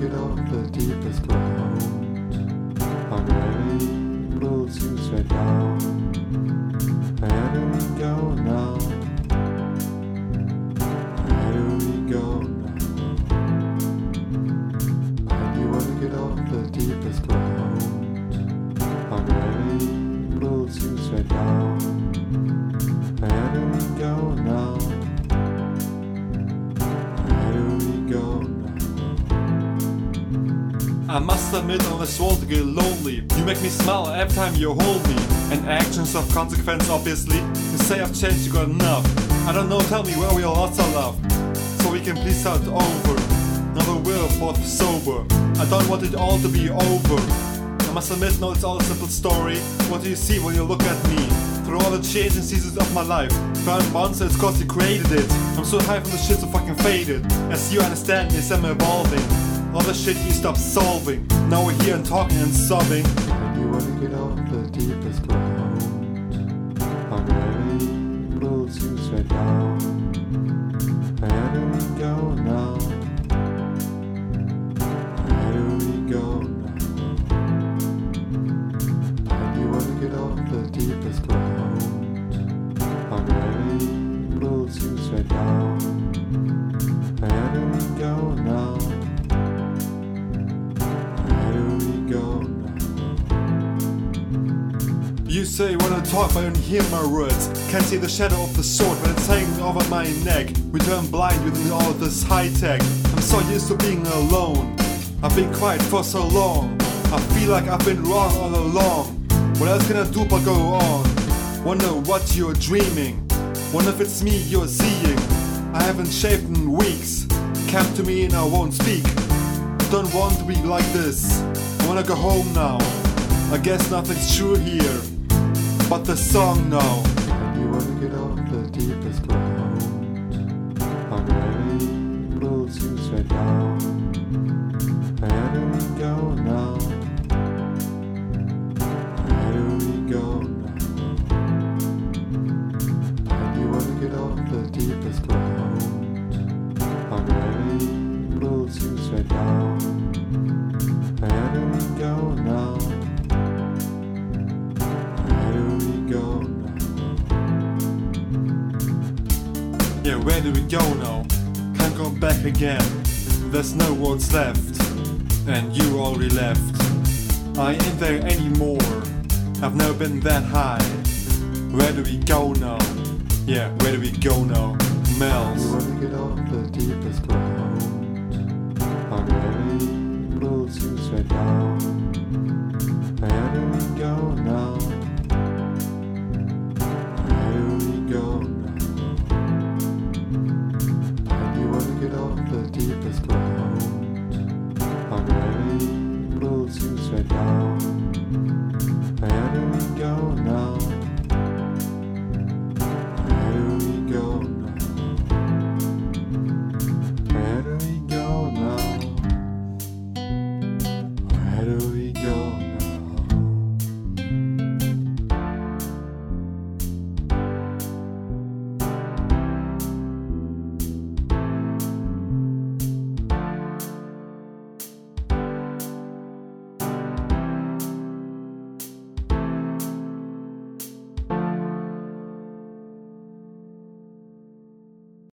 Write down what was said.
dig it off the deepest ground. Our gravity pulls you straight down. Where do we go now? Where do we go now? And you wanna get off the deepest ground. Our gravity pulls you straight down. Where do we go now? Admit on world to get lonely. You make me smile every time you hold me. And actions of consequence, obviously. You say I've changed, you got enough. I don't know, tell me where we lost our love. So we can please start over. Another will for the sober. I don't want it all to be over. I must admit, no, it's all a simple story. What do you see when you look at me? Through all the changing seasons of my life. Found monster, it's cause you created it. I'm so high from the shit so fucking faded. As you understand, yes, I'm evolving. All the shit you stopped solving. Now we're here and talking and sobbing. You wanna get off the deepest ground. I'm ready, pulls you straight down. Where do we go now? Where do we go now? You wanna get off the deepest ground. I'm ready, pulls you straight down. Where do we go now? Say you wanna talk, I don't hear my words. Can't see the shadow of the sword when it's hanging over my neck. We turn blind within all this high tech. I'm so used to being alone. I've been quiet for so long. I feel like I've been wrong all along. What else can I do but go on? Wonder what you're dreaming. Wonder if it's me you're seeing. I haven't shaved in weeks. Come to me and I won't speak. Don't want to be like this. I wanna go home now. I guess nothing's true here. But the song now. You wanna get off the deepest. Where do we go now? Can't go back again. There's no words left. And you already left. I ain't there anymore. I've never been that high. Where do we go now? Yeah, where do we go now? You Oh.